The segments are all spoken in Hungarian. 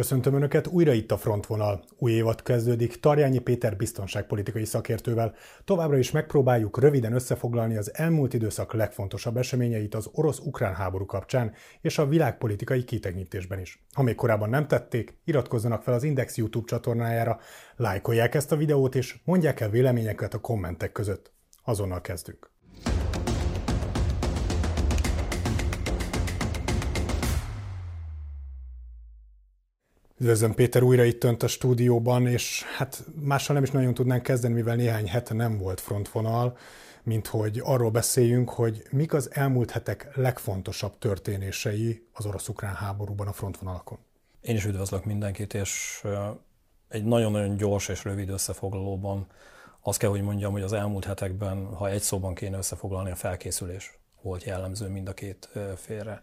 Köszöntöm Önöket, újra itt a frontvonal. Új évad kezdődik Tarjányi Péter biztonságpolitikai szakértővel. Továbbra is megpróbáljuk röviden összefoglalni az elmúlt időszak legfontosabb eseményeit az orosz-ukrán háború kapcsán és a világpolitikai kitenyítésben is. Ha még korábban nem tették, iratkozzanak fel az Index YouTube csatornájára, lájkolják ezt a videót és mondják el véleményeket a kommentek között. Azonnal kezdünk. Üdvözlöm Péter, újra itt önt a stúdióban, és hát mással nem is nagyon tudnánk kezdeni, mivel néhány hete nem volt frontvonal, mint hogy arról beszéljünk, hogy mik az elmúlt hetek legfontosabb történései az orosz-ukrán háborúban a frontvonalakon. Én is üdvözlök mindenkit, és egy nagyon-nagyon gyors és rövid összefoglalóban azt kell, hogy mondjam, hogy az elmúlt hetekben, ha egy szóban kéne összefoglalni, a felkészülés volt jellemző mind a két félre.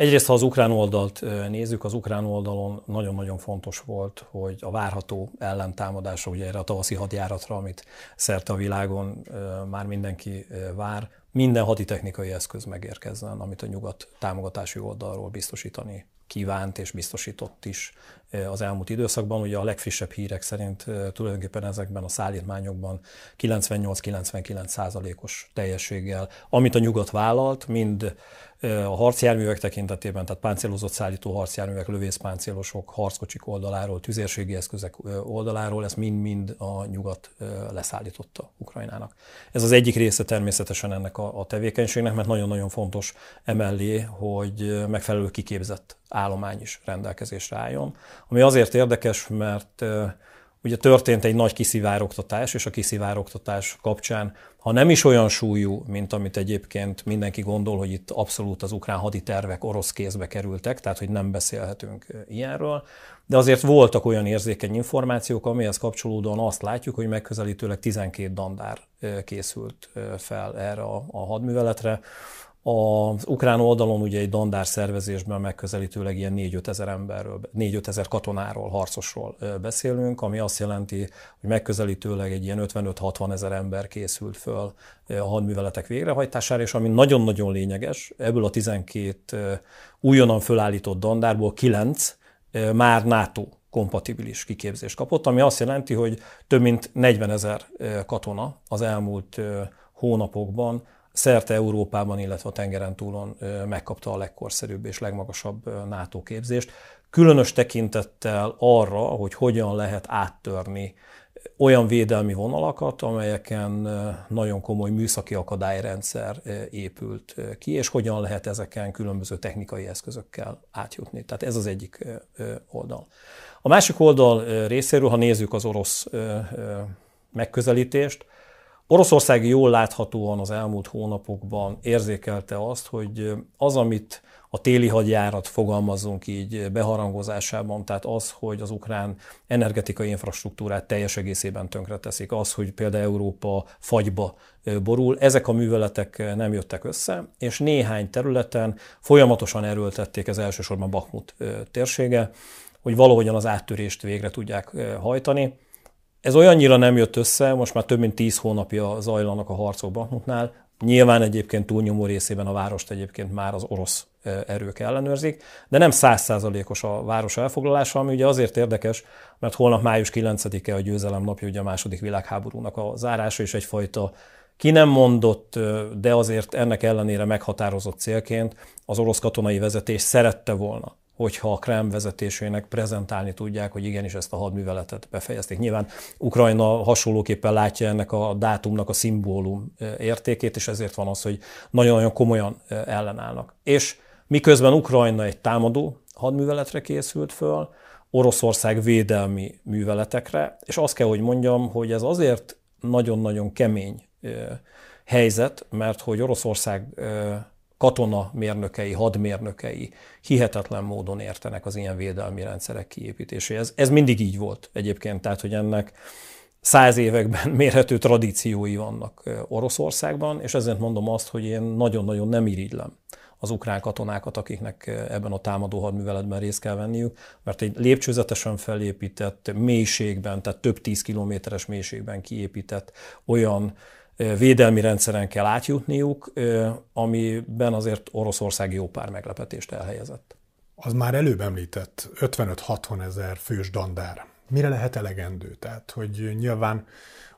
Egyrészt, ha az ukrán oldalt nézzük, az ukrán oldalon nagyon-nagyon fontos volt, hogy a várható ellentámadása, ugye erre a tavaszi hadjáratra, amit szerte a világon már mindenki vár, minden haditechnikai eszköz megérkezzen, amit a nyugat támogatási oldalról biztosítani kívánt és biztosított is az elmúlt időszakban. Ugye a legfrissebb hírek szerint tulajdonképpen ezekben a szállítmányokban 98-99 százalékos teljességgel, amit a nyugat vállalt, mind a harcjárművek tekintetében, tehát páncélozott szállító harcjárművek, lövészpáncélosok, harckocsik oldaláról, tüzérségi eszközek oldaláról, ezt mind-mind a nyugat leszállította Ukrajnának. Ez az egyik része természetesen ennek a, a tevékenységnek, mert nagyon-nagyon fontos emellé, hogy megfelelő kiképzett állomány is rendelkezésre álljon. Ami azért érdekes, mert Ugye történt egy nagy kiszivárogtatás, és a kiszivárogtatás kapcsán, ha nem is olyan súlyú, mint amit egyébként mindenki gondol, hogy itt abszolút az ukrán haditervek orosz kézbe kerültek, tehát hogy nem beszélhetünk ilyenről, de azért voltak olyan érzékeny információk, amihez kapcsolódóan azt látjuk, hogy megközelítőleg 12 dandár készült fel erre a, a hadműveletre. Az ukrán oldalon ugye egy dandár szervezésben megközelítőleg ilyen 4-5 ezer emberről, 4-5 ezer katonáról, harcosról beszélünk, ami azt jelenti, hogy megközelítőleg egy ilyen 55-60 ezer ember készült föl a hadműveletek végrehajtására, és ami nagyon-nagyon lényeges, ebből a 12 újonnan fölállított dandárból 9 már NATO kompatibilis kiképzést kapott, ami azt jelenti, hogy több mint 40 ezer katona az elmúlt hónapokban szerte Európában, illetve a tengeren túlon megkapta a legkorszerűbb és legmagasabb NATO képzést, különös tekintettel arra, hogy hogyan lehet áttörni olyan védelmi vonalakat, amelyeken nagyon komoly műszaki akadályrendszer épült ki, és hogyan lehet ezeken különböző technikai eszközökkel átjutni. Tehát ez az egyik oldal. A másik oldal részéről, ha nézzük az orosz megközelítést, Oroszország jól láthatóan az elmúlt hónapokban érzékelte azt, hogy az, amit a téli hadjárat fogalmazunk így beharangozásában, tehát az, hogy az ukrán energetikai infrastruktúrát teljes egészében tönkreteszik, az, hogy például Európa fagyba borul, ezek a műveletek nem jöttek össze, és néhány területen folyamatosan erőltették az elsősorban Bakmut térsége, hogy valahogyan az áttörést végre tudják hajtani. Ez olyannyira nem jött össze, most már több mint tíz hónapja zajlanak a harcok Bakmutnál. Nyilván egyébként túlnyomó részében a várost egyébként már az orosz erők ellenőrzik, de nem százszázalékos a város elfoglalása, ami ugye azért érdekes, mert holnap május 9-e a győzelem napja, ugye a második világháborúnak a zárása, és egyfajta ki nem mondott, de azért ennek ellenére meghatározott célként az orosz katonai vezetés szerette volna hogyha a Krem vezetésének prezentálni tudják, hogy igenis ezt a hadműveletet befejezték. Nyilván Ukrajna hasonlóképpen látja ennek a dátumnak a szimbólum értékét, és ezért van az, hogy nagyon-nagyon komolyan ellenállnak. És miközben Ukrajna egy támadó hadműveletre készült föl, Oroszország védelmi műveletekre, és azt kell, hogy mondjam, hogy ez azért nagyon-nagyon kemény helyzet, mert hogy Oroszország katona mérnökei, hadmérnökei hihetetlen módon értenek az ilyen védelmi rendszerek kiépítéséhez. Ez mindig így volt egyébként, tehát hogy ennek száz években mérhető tradíciói vannak Oroszországban, és ezért mondom azt, hogy én nagyon-nagyon nem irigylem az ukrán katonákat, akiknek ebben a támadó hadműveletben részt kell venniük, mert egy lépcsőzetesen felépített mélységben, tehát több tíz kilométeres mélységben kiépített olyan védelmi rendszeren kell átjutniuk, amiben azért Oroszország jó pár meglepetést elhelyezett. Az már előbb említett 55-60 ezer fős dandár. Mire lehet elegendő? Tehát, hogy nyilván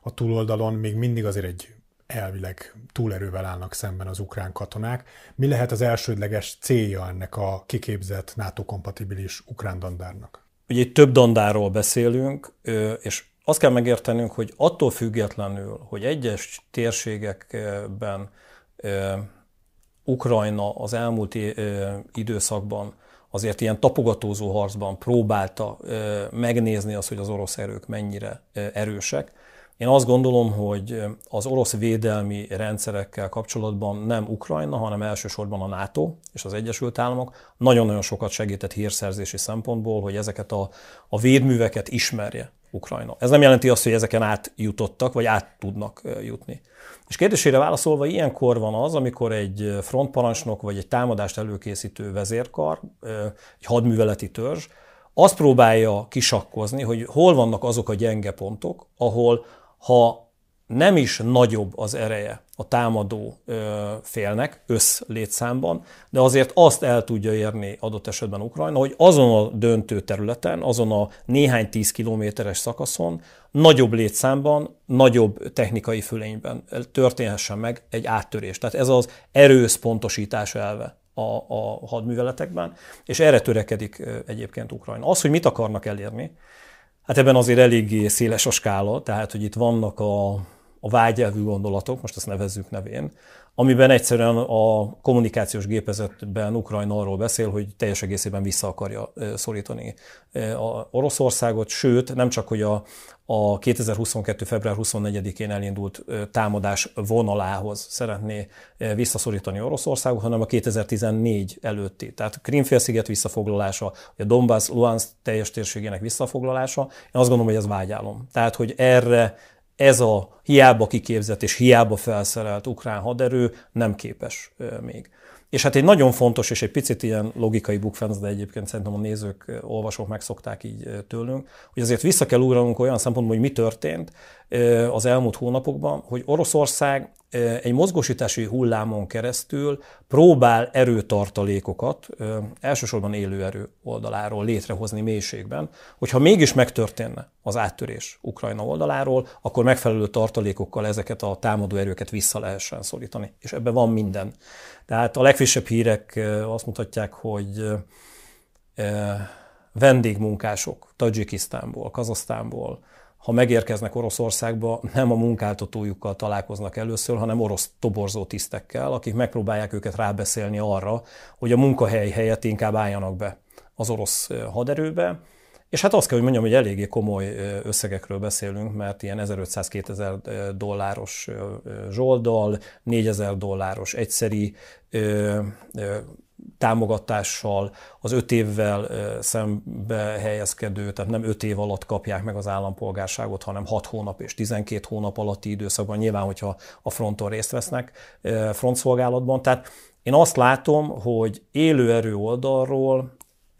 a túloldalon még mindig azért egy elvileg túlerővel állnak szemben az ukrán katonák. Mi lehet az elsődleges célja ennek a kiképzett NATO-kompatibilis ukrán dandárnak? Ugye itt több dandárról beszélünk, és azt kell megértenünk, hogy attól függetlenül, hogy egyes térségekben Ukrajna az elmúlt időszakban azért ilyen tapogatózó harcban próbálta megnézni azt, hogy az orosz erők mennyire erősek. Én azt gondolom, hogy az orosz védelmi rendszerekkel kapcsolatban nem Ukrajna, hanem elsősorban a NATO és az Egyesült Államok nagyon-nagyon sokat segített hírszerzési szempontból, hogy ezeket a, a védműveket ismerje Ukrajna. Ez nem jelenti azt, hogy ezeken átjutottak, vagy át tudnak jutni. És kérdésére válaszolva, ilyenkor van az, amikor egy frontparancsnok vagy egy támadást előkészítő vezérkar, egy hadműveleti törzs, azt próbálja kisakkozni, hogy hol vannak azok a gyenge pontok, ahol ha nem is nagyobb az ereje a támadó félnek összlétszámban, de azért azt el tudja érni adott esetben Ukrajna, hogy azon a döntő területen, azon a néhány tíz kilométeres szakaszon nagyobb létszámban, nagyobb technikai fölényben történhessen meg egy áttörés. Tehát ez az erőszpontosítás elve a, a hadműveletekben, és erre törekedik egyébként Ukrajna. Az, hogy mit akarnak elérni, hát ebben azért eléggé széles a skála, tehát hogy itt vannak a a vágyelvű gondolatok, most ezt nevezzük nevén, amiben egyszerűen a kommunikációs gépezetben Ukrajna arról beszél, hogy teljes egészében vissza akarja szorítani a Oroszországot, sőt, nem csak, hogy a, a 2022. február 24-én elindult támadás vonalához szeretné visszaszorítani Oroszországot, hanem a 2014 előtti. Tehát a Krimfélsziget visszafoglalása, a Donbass, Luhansk teljes térségének visszafoglalása, én azt gondolom, hogy ez vágyálom. Tehát, hogy erre ez a hiába kiképzett és hiába felszerelt ukrán haderő nem képes még. És hát egy nagyon fontos, és egy picit ilyen logikai bukfenc, de egyébként szerintem a nézők, olvasók megszokták így tőlünk, hogy azért vissza kell ugranunk olyan szempontból, hogy mi történt az elmúlt hónapokban, hogy Oroszország egy mozgósítási hullámon keresztül próbál erőtartalékokat, elsősorban élő erő oldaláról létrehozni mélységben, hogyha mégis megtörténne az áttörés Ukrajna oldaláról, akkor megfelelő tartalékokkal ezeket a támadó erőket vissza lehessen szorítani. És ebben van minden. Tehát a legfrissebb hírek azt mutatják, hogy vendégmunkások Tajikisztánból, Kazasztánból, ha megérkeznek Oroszországba, nem a munkáltatójukkal találkoznak először, hanem orosz toborzó tisztekkel, akik megpróbálják őket rábeszélni arra, hogy a munkahely helyett inkább álljanak be az orosz haderőbe, és hát azt kell, hogy mondjam, hogy eléggé komoly összegekről beszélünk, mert ilyen 1500-2000 dolláros zsoldal, 4000 dolláros egyszeri támogatással, az öt évvel szembe helyezkedő, tehát nem öt év alatt kapják meg az állampolgárságot, hanem 6 hónap és 12 hónap alatti időszakban, nyilván, hogyha a fronton részt vesznek frontszolgálatban. Tehát én azt látom, hogy élő erő oldalról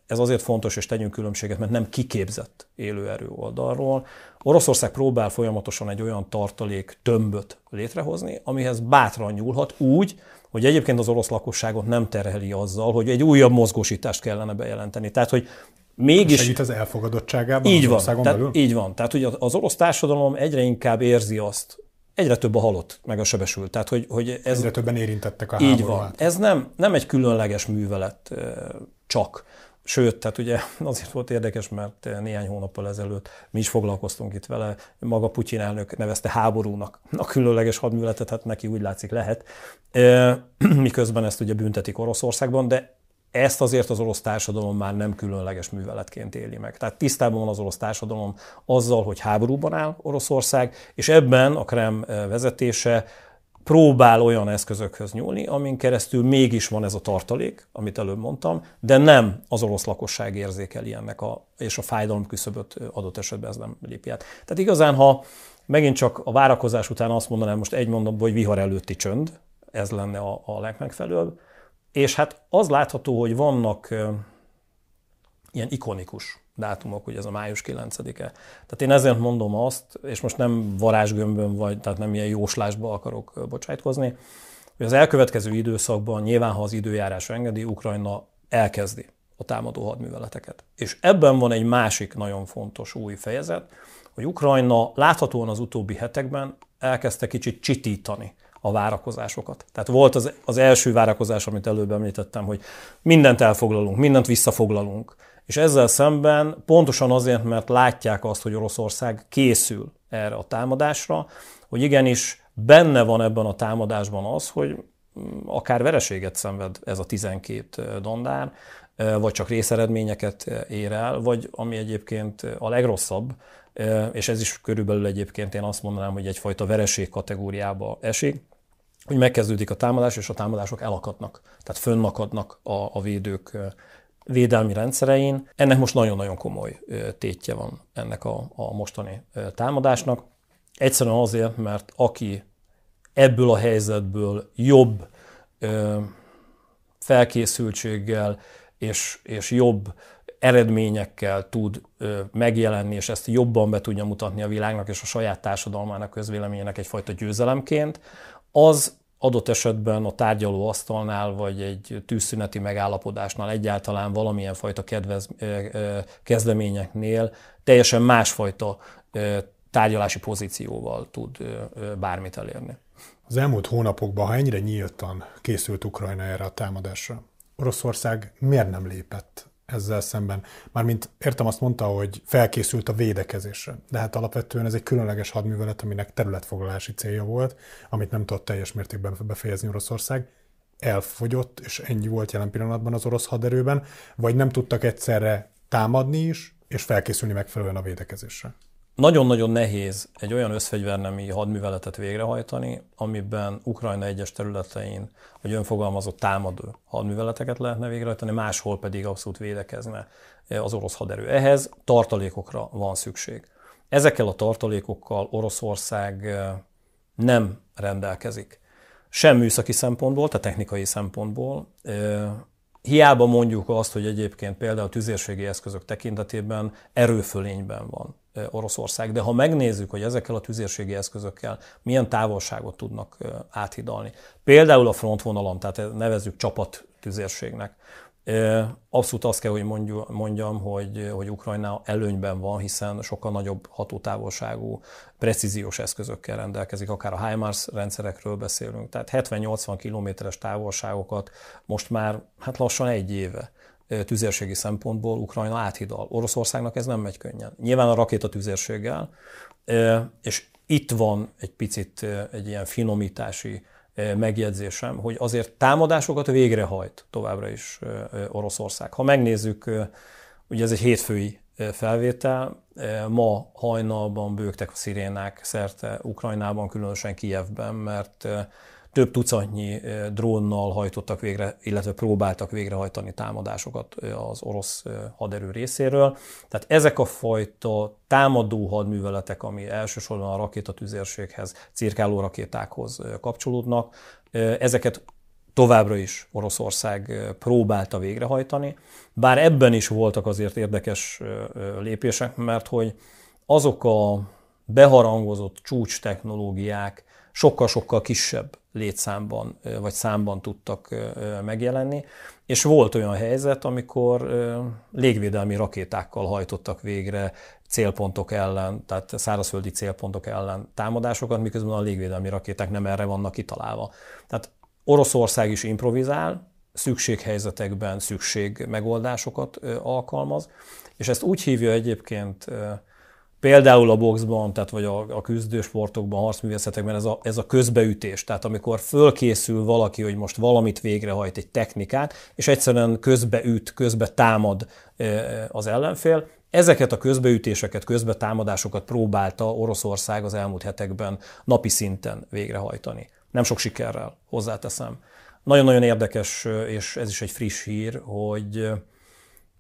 ez azért fontos, és tegyünk különbséget, mert nem kiképzett élőerő oldalról. Oroszország próbál folyamatosan egy olyan tartalék tömböt létrehozni, amihez bátran nyúlhat úgy, hogy egyébként az orosz lakosságot nem terheli azzal, hogy egy újabb mozgósítást kellene bejelenteni. Tehát, hogy mégis... Segít az elfogadottságában így az van, országon tehát, belül? Így van. Tehát, hogy az orosz társadalom egyre inkább érzi azt, egyre több a halott, meg a sebesült. Tehát, hogy, hogy ez... Egyre többen érintettek a Így van. Ez nem, nem egy különleges művelet csak. Sőt, tehát ugye azért volt érdekes, mert néhány hónappal ezelőtt mi is foglalkoztunk itt vele, maga Putyin elnök nevezte háborúnak a különleges hadműveletet, hát neki úgy látszik lehet, miközben ezt ugye büntetik Oroszországban, de ezt azért az orosz társadalom már nem különleges műveletként éli meg. Tehát tisztában van az orosz társadalom azzal, hogy háborúban áll Oroszország, és ebben a Krem vezetése próbál olyan eszközökhöz nyúlni, amin keresztül mégis van ez a tartalék, amit előbb mondtam, de nem az orosz lakosság érzékeli ennek, a, és a fájdalom küszöböt adott esetben ez nem lépi át. Tehát igazán, ha megint csak a várakozás után azt mondanám, most egy mondom, hogy vihar előtti csönd, ez lenne a, a legmegfelelőbb, és hát az látható, hogy vannak ilyen ikonikus dátumok, hogy ez a május 9-e. Tehát én ezért mondom azt, és most nem varázsgömbön vagy, tehát nem ilyen jóslásba akarok bocsájtkozni, hogy az elkövetkező időszakban nyilván, ha az időjárás engedi, Ukrajna elkezdi a támadó hadműveleteket. És ebben van egy másik nagyon fontos új fejezet, hogy Ukrajna láthatóan az utóbbi hetekben elkezdte kicsit csitítani a várakozásokat. Tehát volt az, az első várakozás, amit előbb említettem, hogy mindent elfoglalunk, mindent visszafoglalunk. És ezzel szemben pontosan azért, mert látják azt, hogy Oroszország készül erre a támadásra, hogy igenis benne van ebben a támadásban az, hogy mm, akár vereséget szenved ez a 12 dandár, vagy csak részeredményeket ér el, vagy ami egyébként a legrosszabb, és ez is körülbelül egyébként én azt mondanám, hogy egyfajta vereség kategóriába esik, hogy megkezdődik a támadás, és a támadások elakadnak, tehát fönnakadnak a, a védők védelmi rendszerein. Ennek most nagyon-nagyon komoly tétje van ennek a, a mostani támadásnak. Egyszerűen azért, mert aki ebből a helyzetből jobb felkészültséggel és, és jobb eredményekkel tud ö, megjelenni, és ezt jobban be tudja mutatni a világnak és a saját társadalmának, közvéleményének egyfajta győzelemként, az adott esetben a tárgyaló asztalnál, vagy egy tűzszüneti megállapodásnál egyáltalán valamilyen fajta kedvez, kezdeményeknél teljesen másfajta tárgyalási pozícióval tud bármit elérni. Az elmúlt hónapokban, ha ennyire nyíltan készült Ukrajna erre a támadásra, Oroszország miért nem lépett ezzel szemben. Mármint értem azt mondta, hogy felkészült a védekezésre, de hát alapvetően ez egy különleges hadművelet, aminek területfoglalási célja volt, amit nem tudott teljes mértékben befejezni Oroszország. Elfogyott, és ennyi volt jelen pillanatban az orosz haderőben, vagy nem tudtak egyszerre támadni is, és felkészülni megfelelően a védekezésre. Nagyon-nagyon nehéz egy olyan összfegyvernemi hadműveletet végrehajtani, amiben Ukrajna egyes területein, vagy önfogalmazott támadó hadműveleteket lehetne végrehajtani, máshol pedig abszolút védekezne az orosz haderő. Ehhez tartalékokra van szükség. Ezekkel a tartalékokkal Oroszország eh, nem rendelkezik. Sem műszaki szempontból, tehát technikai szempontból. Eh, hiába mondjuk azt, hogy egyébként például a tüzérségi eszközök tekintetében erőfölényben van Oroszország. De ha megnézzük, hogy ezekkel a tüzérségi eszközökkel milyen távolságot tudnak áthidalni, például a frontvonalon, tehát nevezzük csapat tüzérségnek, Abszolút azt kell, hogy mondjam, hogy, hogy Ukrajna előnyben van, hiszen sokkal nagyobb hatótávolságú, precíziós eszközökkel rendelkezik, akár a HIMARS rendszerekről beszélünk. Tehát 70-80 kilométeres távolságokat most már hát lassan egy éve tüzérségi szempontból Ukrajna áthidal. Oroszországnak ez nem megy könnyen. Nyilván a rakéta tüzérséggel, és itt van egy picit egy ilyen finomítási megjegyzésem, hogy azért támadásokat végrehajt továbbra is Oroszország. Ha megnézzük, ugye ez egy hétfői felvétel, ma hajnalban bőgtek a szirénák szerte Ukrajnában, különösen Kijevben, mert több tucatnyi drónnal hajtottak végre, illetve próbáltak végrehajtani támadásokat az orosz haderő részéről. Tehát ezek a fajta támadó hadműveletek, ami elsősorban a rakétatüzérséghez, cirkáló rakétákhoz kapcsolódnak, ezeket továbbra is Oroszország próbálta végrehajtani, bár ebben is voltak azért érdekes lépések, mert hogy azok a beharangozott csúcs technológiák sokkal-sokkal kisebb létszámban vagy számban tudtak megjelenni, és volt olyan helyzet, amikor légvédelmi rakétákkal hajtottak végre célpontok ellen, tehát szárazföldi célpontok ellen támadásokat, miközben a légvédelmi rakéták nem erre vannak kitalálva. Tehát Oroszország is improvizál, szükséghelyzetekben szükség megoldásokat alkalmaz, és ezt úgy hívja egyébként Például a boxban, tehát vagy a, a küzdősportokban, harcművészetekben ez a, ez a közbeütés. Tehát amikor fölkészül valaki, hogy most valamit végrehajt, egy technikát, és egyszerűen közbeüt, közbe támad az ellenfél, Ezeket a közbeütéseket, közbetámadásokat próbálta Oroszország az elmúlt hetekben napi szinten végrehajtani. Nem sok sikerrel, hozzáteszem. Nagyon-nagyon érdekes, és ez is egy friss hír, hogy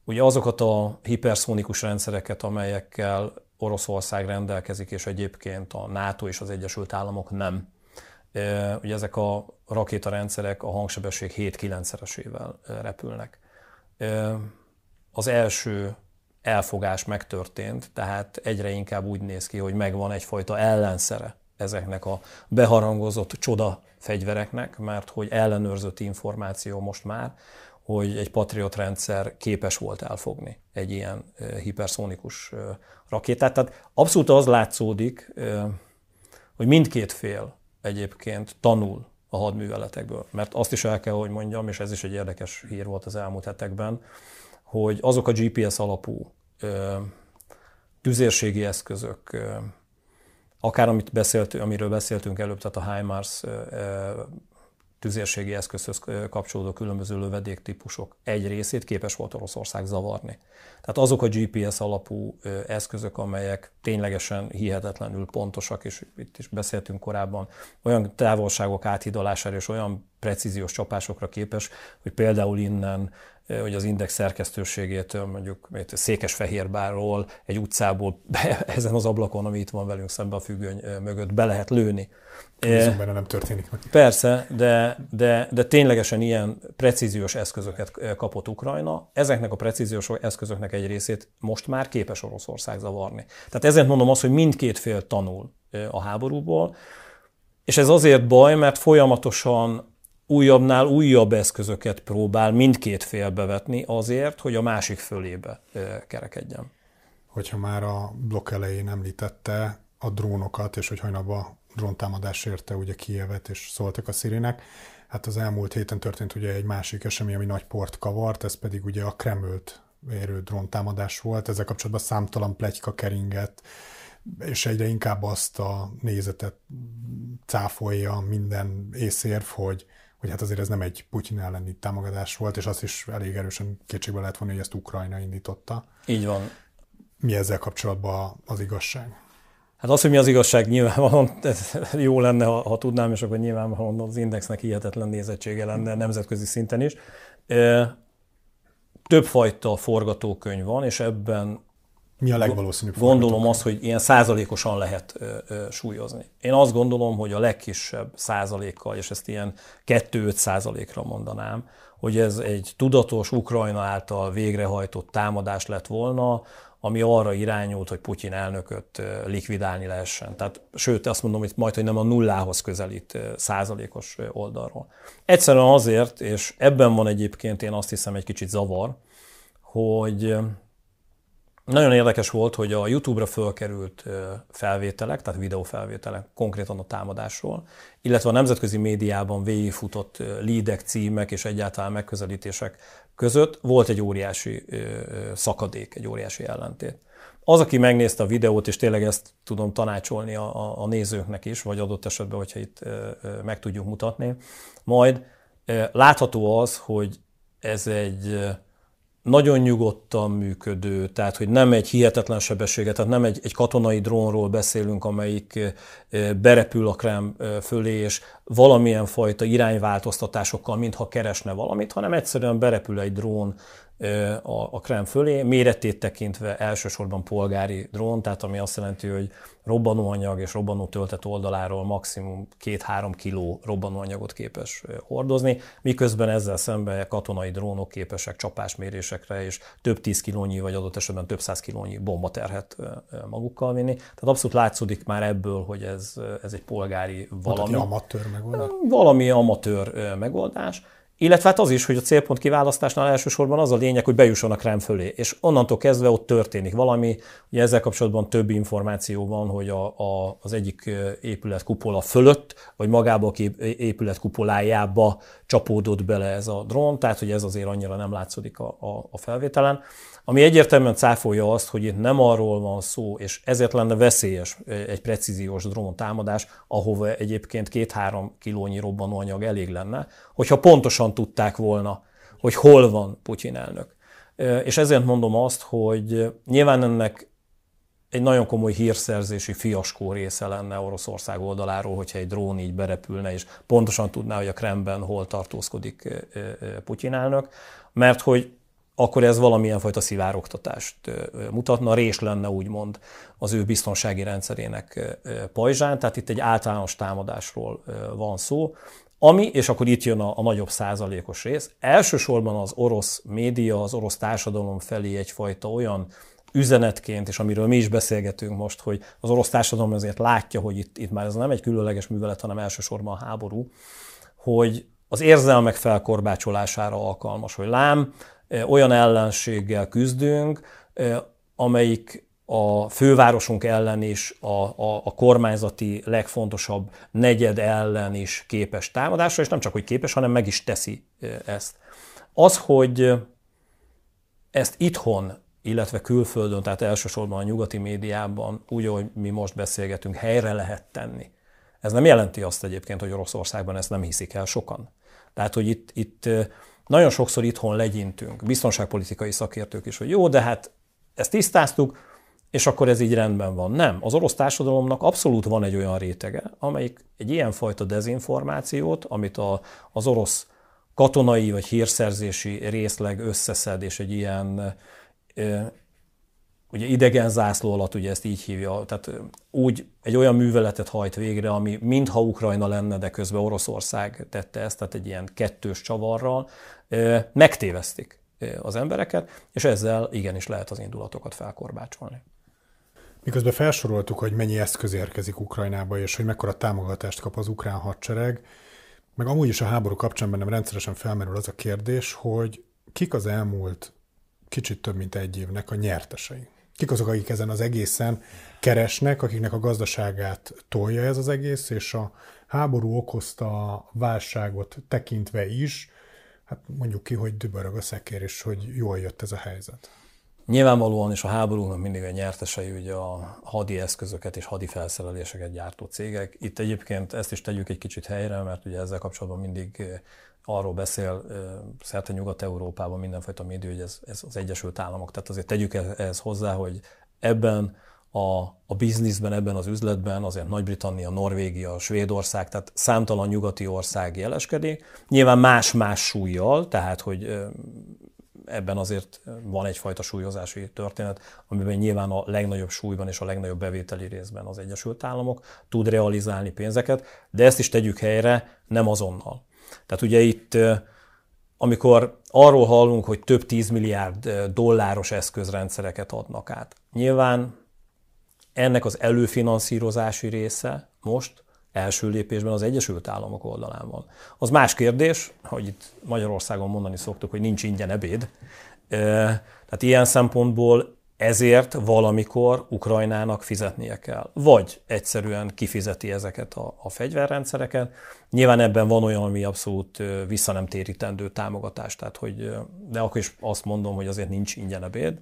ugye azokat a hiperszónikus rendszereket, amelyekkel Oroszország rendelkezik, és egyébként a NATO és az Egyesült Államok nem. Ugye ezek a rakétarendszerek a hangsebesség 7-9-szeresével repülnek. Az első elfogás megtörtént, tehát egyre inkább úgy néz ki, hogy megvan egyfajta ellenszere ezeknek a beharangozott csoda fegyvereknek, mert hogy ellenőrzött információ most már, hogy egy Patriot rendszer képes volt elfogni egy ilyen hiperszónikus rakétát. Tehát abszolút az látszódik, hogy mindkét fél egyébként tanul a hadműveletekből. Mert azt is el kell, hogy mondjam, és ez is egy érdekes hír volt az elmúlt hetekben, hogy azok a GPS alapú tüzérségi eszközök, akár amit beszéltünk, amiről beszéltünk előbb, tehát a HIMARS tüzérségi eszközhöz kapcsolódó különböző lövedéktípusok egy részét képes volt Oroszország zavarni. Tehát azok a GPS alapú eszközök, amelyek ténylegesen hihetetlenül pontosak, és itt is beszéltünk korábban, olyan távolságok áthidalására és olyan precíziós csapásokra képes, hogy például innen hogy az Index szerkesztőségétől mondjuk Székesfehérvárról, egy utcából be, ezen az ablakon, ami itt van velünk szemben a függöny mögött be lehet lőni. Bízom benne nem történik meg. Persze, de, de, de ténylegesen ilyen precíziós eszközöket kapott Ukrajna. Ezeknek a precíziós eszközöknek egy részét most már képes Oroszország zavarni. Tehát ezért mondom azt, hogy mindkét fél tanul a háborúból, és ez azért baj, mert folyamatosan újabbnál újabb eszközöket próbál mindkét fél bevetni azért, hogy a másik fölébe kerekedjen. Hogyha már a blokk elején említette a drónokat, és hogy hajnalban dróntámadás érte ugye Kievet, és szóltak a szirének, hát az elmúlt héten történt ugye egy másik esemény, ami nagy port kavart, ez pedig ugye a Kremlt érő dróntámadás volt. Ezzel kapcsolatban számtalan plegyka keringett, és egyre inkább azt a nézetet cáfolja minden észérv, hogy hogy hát azért ez nem egy Putyin elleni támogatás volt, és azt is elég erősen kétségbe lehet vonni, hogy ezt Ukrajna indította. Így van. Mi ezzel kapcsolatban az igazság? Hát az, hogy mi az igazság, nyilvánvalóan jó lenne, ha, ha tudnám, és akkor nyilvánvalóan az Indexnek hihetetlen nézettsége lenne nemzetközi szinten is. Többfajta forgatókönyv van, és ebben mi a legvalószínűbb? Gondolom azt, hogy ilyen százalékosan lehet ö, ö, súlyozni. Én azt gondolom, hogy a legkisebb százalékkal, és ezt ilyen 2-5 százalékra mondanám, hogy ez egy tudatos Ukrajna által végrehajtott támadás lett volna, ami arra irányult, hogy Putyin elnököt likvidálni lehessen. Tehát, sőt, azt mondom, hogy majd, hogy nem a nullához közelít százalékos oldalról. Egyszerűen azért, és ebben van egyébként én azt hiszem egy kicsit zavar, hogy nagyon érdekes volt, hogy a YouTube-ra fölkerült felvételek, tehát videófelvételek konkrétan a támadásról, illetve a nemzetközi médiában végigfutott lídek, címek és egyáltalán megközelítések között volt egy óriási szakadék, egy óriási ellentét. Az, aki megnézte a videót, és tényleg ezt tudom tanácsolni a, a, a nézőknek is, vagy adott esetben, hogyha itt meg tudjuk mutatni, majd látható az, hogy ez egy nagyon nyugodtan működő, tehát hogy nem egy hihetetlen sebessége, tehát nem egy, egy katonai drónról beszélünk, amelyik berepül a krem fölé, és valamilyen fajta irányváltoztatásokkal, mintha keresne valamit, hanem egyszerűen berepül egy drón a, a Krem fölé, méretét tekintve elsősorban polgári drón, tehát ami azt jelenti, hogy robbanóanyag és robbanó töltet oldaláról maximum 2-3 kiló robbanóanyagot képes hordozni, miközben ezzel szemben katonai drónok képesek csapásmérésekre és több tíz kilónyi, vagy adott esetben több száz kilónyi bombaterhet magukkal vinni. Tehát abszolút látszódik már ebből, hogy ez, ez egy polgári valami. Valami amatőr megoldás. Valami amatőr megoldás. Illetve hát az is, hogy a célpont kiválasztásnál elsősorban az a lényeg, hogy bejusson a krem fölé, és onnantól kezdve ott történik valami. Ugye ezzel kapcsolatban több információ van, hogy a, a, az egyik épület kupola fölött, vagy magába a épület kupolájába csapódott bele ez a drón, tehát hogy ez azért annyira nem látszódik a, a, a felvételen. Ami egyértelműen cáfolja azt, hogy itt nem arról van szó, és ezért lenne veszélyes egy precíziós drón támadás, ahova egyébként két-három kilónyi robbanóanyag elég lenne, hogyha pontosan tudták volna, hogy hol van Putyin elnök. És ezért mondom azt, hogy nyilván ennek egy nagyon komoly hírszerzési fiaskó része lenne Oroszország oldaláról, hogyha egy drón így berepülne, és pontosan tudná, hogy a Kremben hol tartózkodik Putyin elnök, mert hogy akkor ez valamilyen fajta szivárogtatást mutatna, rés lenne úgymond az ő biztonsági rendszerének pajzsán, tehát itt egy általános támadásról van szó, ami, és akkor itt jön a, a nagyobb százalékos rész, elsősorban az orosz média, az orosz társadalom felé egyfajta olyan üzenetként, és amiről mi is beszélgetünk most, hogy az orosz társadalom azért látja, hogy itt, itt már ez nem egy különleges művelet, hanem elsősorban a háború, hogy az érzelmek felkorbácsolására alkalmas, hogy lám, olyan ellenséggel küzdünk, amelyik a fővárosunk ellen is, a, a, a kormányzati legfontosabb negyed ellen is képes támadásra, és nem csak, hogy képes, hanem meg is teszi ezt. Az, hogy ezt itthon, illetve külföldön, tehát elsősorban a nyugati médiában, úgy, ahogy mi most beszélgetünk, helyre lehet tenni. Ez nem jelenti azt egyébként, hogy Oroszországban ezt nem hiszik el sokan. Tehát, hogy itt, itt nagyon sokszor itthon legyintünk, biztonságpolitikai szakértők is, hogy jó, de hát ezt tisztáztuk, és akkor ez így rendben van. Nem. Az orosz társadalomnak abszolút van egy olyan rétege, amelyik egy ilyenfajta dezinformációt, amit a, az orosz katonai vagy hírszerzési részleg összeszed, és egy ilyen ugye idegen zászló alatt ugye ezt így hívja, tehát úgy egy olyan műveletet hajt végre, ami mintha Ukrajna lenne, de közben Oroszország tette ezt, tehát egy ilyen kettős csavarral, megtévesztik az embereket, és ezzel igenis lehet az indulatokat felkorbácsolni. Miközben felsoroltuk, hogy mennyi eszköz érkezik Ukrajnába, és hogy mekkora támogatást kap az ukrán hadsereg, meg amúgy is a háború kapcsán bennem rendszeresen felmerül az a kérdés, hogy kik az elmúlt kicsit több mint egy évnek a nyertesei. Kik azok, akik ezen az egészen keresnek, akiknek a gazdaságát tolja ez az egész, és a háború okozta válságot tekintve is, hát mondjuk ki, hogy dübörög a szekér, és hogy jól jött ez a helyzet. Nyilvánvalóan is a háborúnak mindig a nyertesei ugye a hadi eszközöket és hadi felszereléseket gyártó cégek. Itt egyébként ezt is tegyük egy kicsit helyre, mert ugye ezzel kapcsolatban mindig arról beszél szerte Nyugat-Európában mindenfajta média, hogy ez, ez az Egyesült Államok. Tehát azért tegyük ehhez hozzá, hogy ebben a, a bizniszben, ebben az üzletben azért Nagy-Britannia, Norvégia, Svédország, tehát számtalan nyugati ország jeleskedik. Nyilván más-más súlyjal, tehát hogy ebben azért van egyfajta súlyozási történet, amiben nyilván a legnagyobb súlyban és a legnagyobb bevételi részben az Egyesült Államok tud realizálni pénzeket, de ezt is tegyük helyre, nem azonnal. Tehát ugye itt, amikor arról hallunk, hogy több 10 milliárd dolláros eszközrendszereket adnak át, nyilván ennek az előfinanszírozási része most első lépésben az Egyesült Államok oldalán van. Az más kérdés, hogy itt Magyarországon mondani szoktuk, hogy nincs ingyen ebéd. Tehát ilyen szempontból ezért valamikor Ukrajnának fizetnie kell. Vagy egyszerűen kifizeti ezeket a, a fegyverrendszereket. Nyilván ebben van olyan, ami abszolút vissza nem térítendő támogatás, tehát hogy, de akkor is azt mondom, hogy azért nincs ingyen ebéd.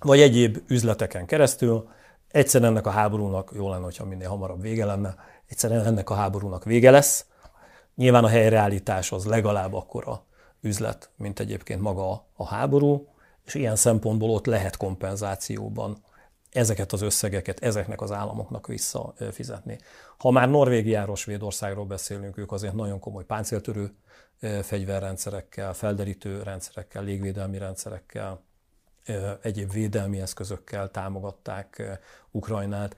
Vagy egyéb üzleteken keresztül. Egyszer ennek a háborúnak jó lenne, hogyha minél hamarabb vége lenne, egyszerűen ennek a háborúnak vége lesz. Nyilván a helyreállítás az legalább akkora üzlet, mint egyébként maga a háború, és ilyen szempontból ott lehet kompenzációban ezeket az összegeket ezeknek az államoknak visszafizetni. Ha már Norvégiáról, Svédországról beszélünk, ők azért nagyon komoly páncéltörő fegyverrendszerekkel, felderítő rendszerekkel, légvédelmi rendszerekkel, egyéb védelmi eszközökkel támogatták Ukrajnát.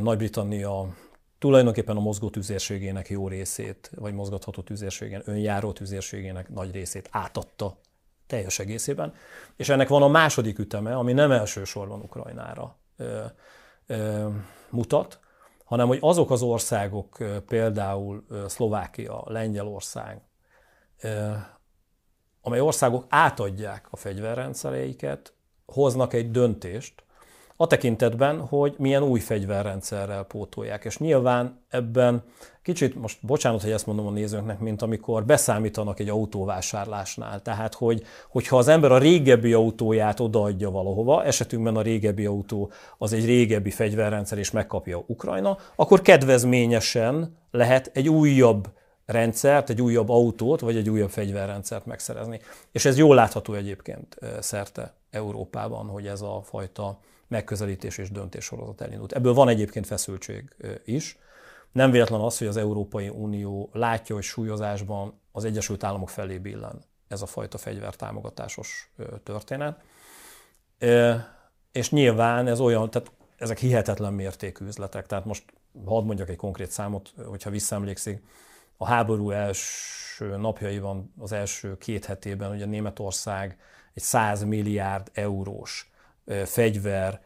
Nagy-Britannia tulajdonképpen a mozgó tüzérségének jó részét, vagy mozgatható tüzérségén, önjáró tüzérségének nagy részét átadta teljes egészében. És ennek van a második üteme, ami nem elsősorban Ukrajnára ö, ö, mutat, hanem hogy azok az országok, például Szlovákia, Lengyelország, amely országok átadják a fegyverrendszereiket, hoznak egy döntést, a tekintetben, hogy milyen új fegyverrendszerrel pótolják. És nyilván ebben kicsit, most bocsánat, hogy ezt mondom a nézőknek, mint amikor beszámítanak egy autóvásárlásnál. Tehát, hogy, hogyha az ember a régebbi autóját odaadja valahova, esetünkben a régebbi autó az egy régebbi fegyverrendszer, és megkapja Ukrajna, akkor kedvezményesen lehet egy újabb rendszert, egy újabb autót, vagy egy újabb fegyverrendszert megszerezni. És ez jól látható egyébként szerte Európában, hogy ez a fajta megközelítés és döntéssorozat elindult. Ebből van egyébként feszültség is. Nem véletlen az, hogy az Európai Unió látja, hogy súlyozásban az Egyesült Államok felé billen ez a fajta fegyvertámogatásos történet. És nyilván ez olyan, tehát ezek hihetetlen mértékű üzletek. Tehát most hadd mondjak egy konkrét számot, hogyha visszaemlékszik. A háború első napjaiban, az első két hetében ugye Németország egy 100 milliárd eurós fegyver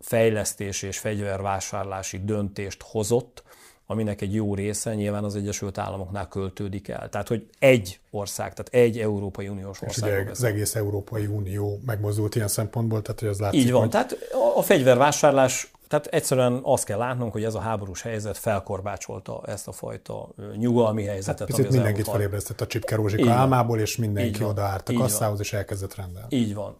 fejlesztési és fegyvervásárlási döntést hozott, aminek egy jó része nyilván az Egyesült Államoknál költődik el. Tehát, hogy egy ország, tehát egy Európai Uniós ország. És ugye az egész Európai Unió megmozdult ilyen szempontból, tehát hogy az látszik, Így van, hogy... tehát a fegyvervásárlás tehát egyszerűen azt kell látnunk, hogy ez a háborús helyzet felkorbácsolta ezt a fajta nyugalmi helyzetet. Hát picit mindenkit felébresztett a Csipke Rózsika álmából, és mindenki odaállt a kasszához, és elkezdett rendelni. Így van.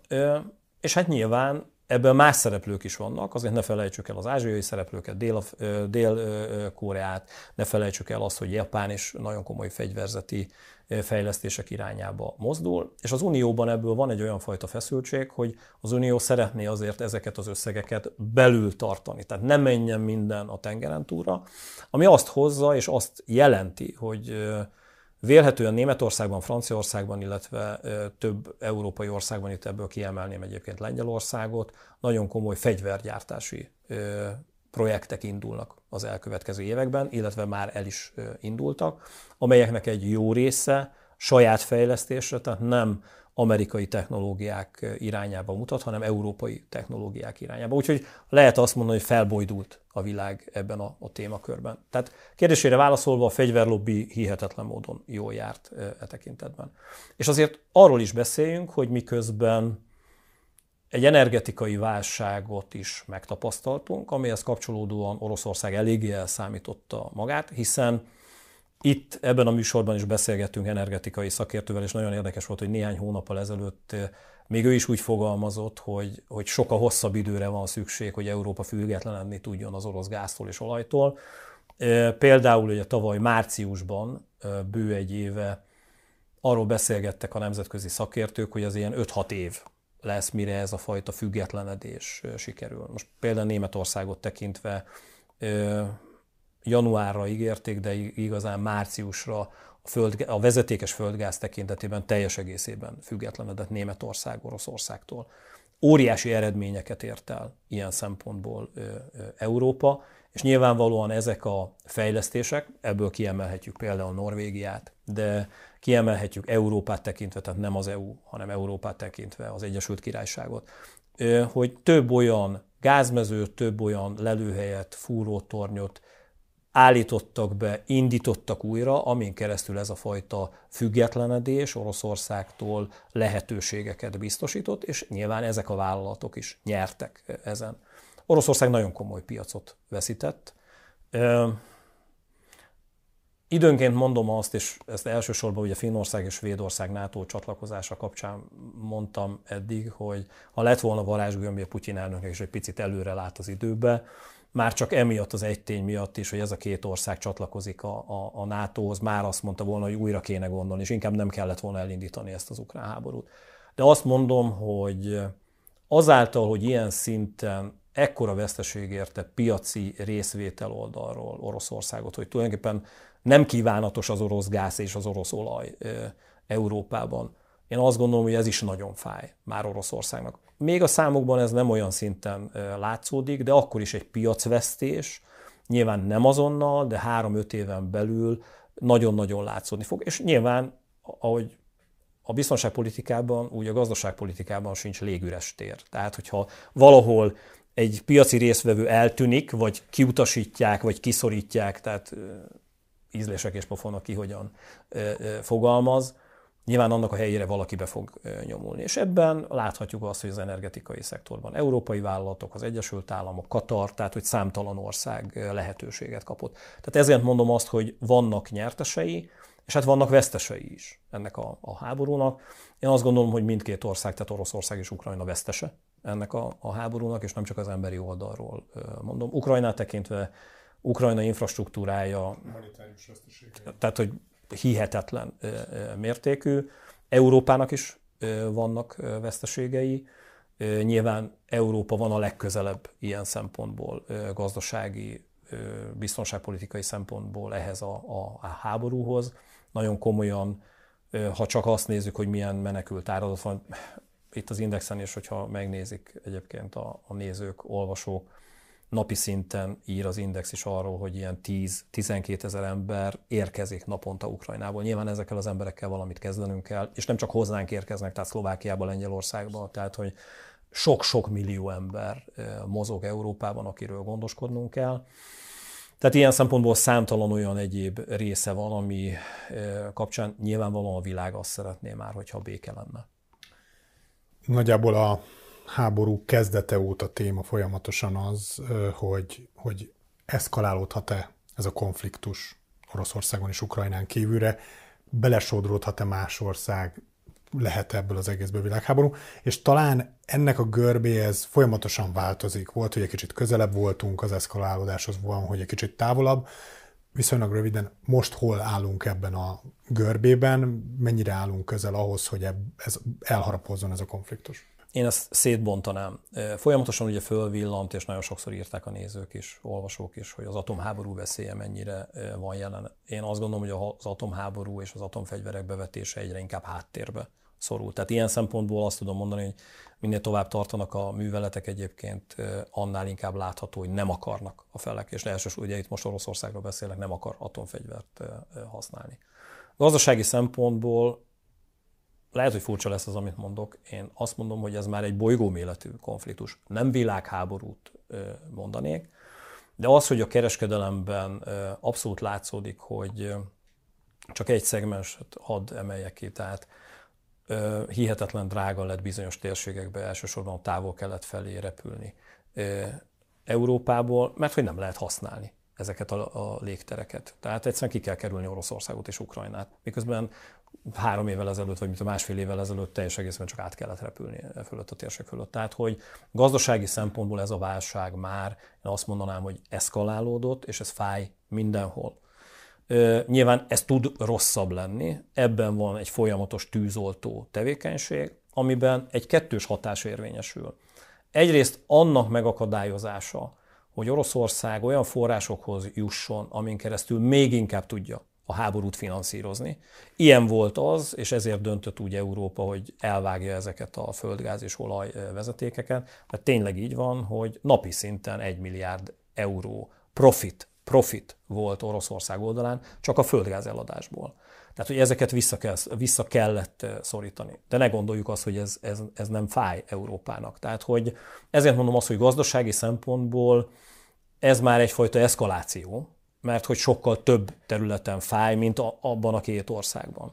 És hát nyilván Ebben más szereplők is vannak, azért ne felejtsük el az ázsiai szereplőket, Dél-Koreát, ne felejtsük el azt, hogy Japán is nagyon komoly fegyverzeti fejlesztések irányába mozdul, és az Unióban ebből van egy olyan fajta feszültség, hogy az Unió szeretné azért ezeket az összegeket belül tartani, tehát nem menjen minden a tengeren túlra, ami azt hozza és azt jelenti, hogy Vélhetően Németországban, Franciaországban, illetve több európai országban, itt ebből kiemelném egyébként Lengyelországot, nagyon komoly fegyvergyártási projektek indulnak az elkövetkező években, illetve már el is indultak, amelyeknek egy jó része saját fejlesztésre, tehát nem amerikai technológiák irányába mutat, hanem európai technológiák irányába. Úgyhogy lehet azt mondani, hogy felbojdult a világ ebben a, a témakörben. Tehát kérdésére válaszolva a fegyverlobbi hihetetlen módon jól járt e tekintetben. És azért arról is beszéljünk, hogy miközben egy energetikai válságot is megtapasztaltunk, amihez kapcsolódóan Oroszország eléggé elszámította magát, hiszen itt ebben a műsorban is beszélgettünk energetikai szakértővel, és nagyon érdekes volt, hogy néhány hónappal ezelőtt eh, még ő is úgy fogalmazott, hogy, hogy sokkal hosszabb időre van szükség, hogy Európa függetlenedni tudjon az orosz gáztól és olajtól. Eh, például ugye tavaly márciusban, eh, bő egy éve arról beszélgettek a nemzetközi szakértők, hogy az ilyen 5-6 év lesz, mire ez a fajta függetlenedés sikerül. Most például Németországot tekintve januárra ígérték, de igazán márciusra a, föld, a vezetékes földgáz tekintetében teljes egészében függetlenedett Németország Oroszországtól. Óriási eredményeket ért el ilyen szempontból ö, ö, Európa, és nyilvánvalóan ezek a fejlesztések, ebből kiemelhetjük például Norvégiát, de kiemelhetjük Európát tekintve, tehát nem az EU, hanem Európát tekintve az Egyesült Királyságot, hogy több olyan gázmezőt, több olyan lelőhelyet, fúrótornyot, állítottak be, indítottak újra, amin keresztül ez a fajta függetlenedés Oroszországtól lehetőségeket biztosított, és nyilván ezek a vállalatok is nyertek ezen. Oroszország nagyon komoly piacot veszített. Időnként mondom azt, és ezt elsősorban ugye Finnország és Svédország NATO csatlakozása kapcsán mondtam eddig, hogy ha lett volna varázsgömbje Putyin elnöknek, és egy picit előre lát az időbe, már csak emiatt az egy tény miatt is, hogy ez a két ország csatlakozik a, a, a NATO-hoz, már azt mondta volna, hogy újra kéne gondolni, és inkább nem kellett volna elindítani ezt az ukrán háborút. De azt mondom, hogy azáltal, hogy ilyen szinten ekkora veszteség érte piaci részvétel oldalról Oroszországot, hogy tulajdonképpen nem kívánatos az orosz gáz és az orosz olaj Európában. Én azt gondolom, hogy ez is nagyon fáj már Oroszországnak. Még a számokban ez nem olyan szinten látszódik, de akkor is egy piacvesztés, nyilván nem azonnal, de három-öt éven belül nagyon-nagyon látszódni fog. És nyilván, ahogy a biztonságpolitikában, úgy a gazdaságpolitikában sincs légüres tér. Tehát, hogyha valahol egy piaci részvevő eltűnik, vagy kiutasítják, vagy kiszorítják, tehát ízlések és pofonok ki hogyan fogalmaz, nyilván annak a helyére valaki be fog nyomulni. És ebben láthatjuk azt, hogy az energetikai szektorban európai vállalatok, az Egyesült Államok, Katar, tehát hogy számtalan ország lehetőséget kapott. Tehát ezért mondom azt, hogy vannak nyertesei, és hát vannak vesztesei is ennek a, a háborúnak. Én azt gondolom, hogy mindkét ország, tehát Oroszország és Ukrajna vesztese ennek a, a háborúnak, és nem csak az emberi oldalról mondom. Ukrajnát tekintve Ukrajna infrastruktúrája, tehát hogy hihetetlen mértékű. Európának is vannak veszteségei. Nyilván Európa van a legközelebb ilyen szempontból, gazdasági, biztonságpolitikai szempontból ehhez a, a, a háborúhoz. Nagyon komolyan, ha csak azt nézzük, hogy milyen menekült áradat van, itt az Indexen is, hogyha megnézik egyébként a, a nézők, olvasók, napi szinten ír az Index is arról, hogy ilyen 10-12 ezer ember érkezik naponta Ukrajnából. Nyilván ezekkel az emberekkel valamit kezdenünk kell, és nem csak hozzánk érkeznek, tehát Szlovákiába, Lengyelországba, tehát hogy sok-sok millió ember mozog Európában, akiről gondoskodnunk kell. Tehát ilyen szempontból számtalan olyan egyéb része van, ami kapcsán nyilvánvalóan a világ azt szeretné már, hogyha béke lenne. Nagyjából a háború kezdete óta téma folyamatosan az, hogy, hogy eszkalálódhat-e ez a konfliktus Oroszországon és Ukrajnán kívülre, belesodródhat-e más ország, lehet ebből az egészből világháború, és talán ennek a görbéhez folyamatosan változik. Volt, hogy egy kicsit közelebb voltunk az eszkalálódáshoz, van, hogy egy kicsit távolabb, viszonylag röviden most hol állunk ebben a görbében, mennyire állunk közel ahhoz, hogy ez elharapozzon ez a konfliktus? Én ezt szétbontanám. Folyamatosan ugye fölvillant, és nagyon sokszor írták a nézők is, olvasók is, hogy az atomháború veszélye mennyire van jelen. Én azt gondolom, hogy az atomháború és az atomfegyverek bevetése egyre inkább háttérbe szorul. Tehát ilyen szempontból azt tudom mondani, hogy minél tovább tartanak a műveletek egyébként, annál inkább látható, hogy nem akarnak a felek, és elsősorban ugye itt most Oroszországról beszélek, nem akar atomfegyvert használni. Gazdasági szempontból lehet, hogy furcsa lesz az, amit mondok. Én azt mondom, hogy ez már egy bolygóméletű konfliktus. Nem világháborút mondanék, de az, hogy a kereskedelemben abszolút látszódik, hogy csak egy szegmenset hadd emeljek ki, tehát hihetetlen drága lett bizonyos térségekbe, elsősorban távol-kelet felé repülni Európából, mert hogy nem lehet használni ezeket a, a légtereket. Tehát egyszerűen ki kell kerülni Oroszországot és Ukrajnát. Miközben három évvel ezelőtt, vagy mint a másfél évvel ezelőtt teljes egészben csak át kellett repülni e fölött a térség fölött. Tehát, hogy gazdasági szempontból ez a válság már, én azt mondanám, hogy eszkalálódott, és ez fáj mindenhol. Nyilván ez tud rosszabb lenni, ebben van egy folyamatos tűzoltó tevékenység, amiben egy kettős hatás érvényesül. Egyrészt annak megakadályozása, hogy Oroszország olyan forrásokhoz jusson, amin keresztül még inkább tudja a háborút finanszírozni. Ilyen volt az, és ezért döntött úgy Európa, hogy elvágja ezeket a földgáz és olaj vezetékeket. Tehát tényleg így van, hogy napi szinten egy milliárd euró profit profit volt Oroszország oldalán, csak a földgáz eladásból. Tehát, hogy ezeket vissza, kell, vissza kellett szorítani. De ne gondoljuk azt, hogy ez, ez, ez nem fáj Európának. Tehát, hogy ezért mondom azt, hogy gazdasági szempontból ez már egyfajta eszkaláció, mert hogy sokkal több területen fáj, mint a, abban a két országban.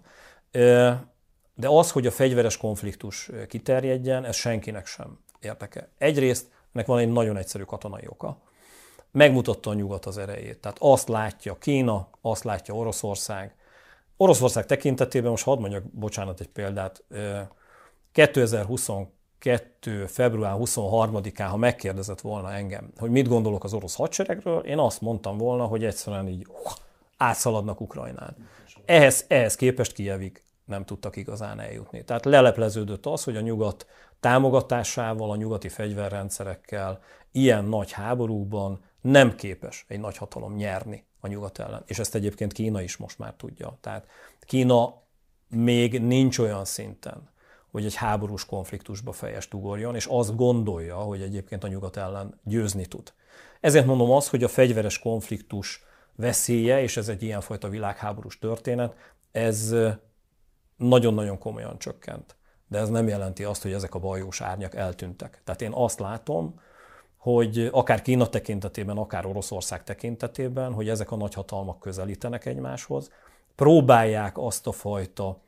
De az, hogy a fegyveres konfliktus kiterjedjen, ez senkinek sem érdeke. Egyrészt ennek van egy nagyon egyszerű katonai oka megmutatta a nyugat az erejét. Tehát azt látja Kína, azt látja Oroszország. Oroszország tekintetében, most hadd mondjak, bocsánat, egy példát, 2022. február 23-án, ha megkérdezett volna engem, hogy mit gondolok az orosz hadseregről, én azt mondtam volna, hogy egyszerűen így uh, átszaladnak Ukrajnán. Ehhez, ehhez képest Kijevig nem tudtak igazán eljutni. Tehát lelepleződött az, hogy a nyugat támogatásával, a nyugati fegyverrendszerekkel ilyen nagy háborúkban nem képes egy nagy hatalom nyerni a nyugat ellen. És ezt egyébként Kína is most már tudja. Tehát Kína még nincs olyan szinten, hogy egy háborús konfliktusba fejest ugorjon, és azt gondolja, hogy egyébként a nyugat ellen győzni tud. Ezért mondom azt, hogy a fegyveres konfliktus veszélye, és ez egy ilyenfajta világháborús történet, ez nagyon-nagyon komolyan csökkent. De ez nem jelenti azt, hogy ezek a bajós árnyak eltűntek. Tehát én azt látom, hogy akár Kína tekintetében, akár Oroszország tekintetében, hogy ezek a nagyhatalmak közelítenek egymáshoz, próbálják azt a fajta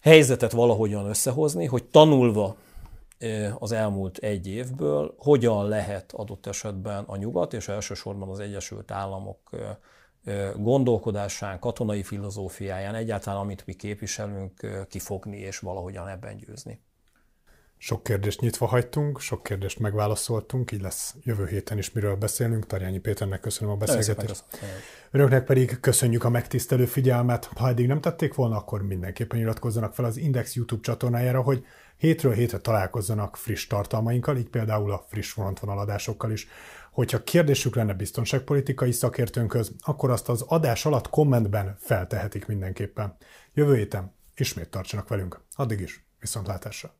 helyzetet valahogyan összehozni, hogy tanulva az elmúlt egy évből, hogyan lehet adott esetben a nyugat, és elsősorban az Egyesült Államok gondolkodásán, katonai filozófiáján, egyáltalán amit mi képviselünk, kifogni és valahogyan ebben győzni. Sok kérdést nyitva hagytunk, sok kérdést megválaszoltunk, így lesz jövő héten is miről beszélnünk. Tarjányi Péternek köszönöm a beszélgetést. Önöknek pedig köszönjük a megtisztelő figyelmet. Ha eddig nem tették volna, akkor mindenképpen iratkozzanak fel az Index YouTube csatornájára, hogy hétről hétre találkozzanak friss tartalmainkkal, így például a friss frontvonaladásokkal is. Hogyha kérdésük lenne biztonságpolitikai szakértőnkhöz, akkor azt az adás alatt kommentben feltehetik mindenképpen. Jövő héten ismét tartsanak velünk. Addig is, viszontlátásra!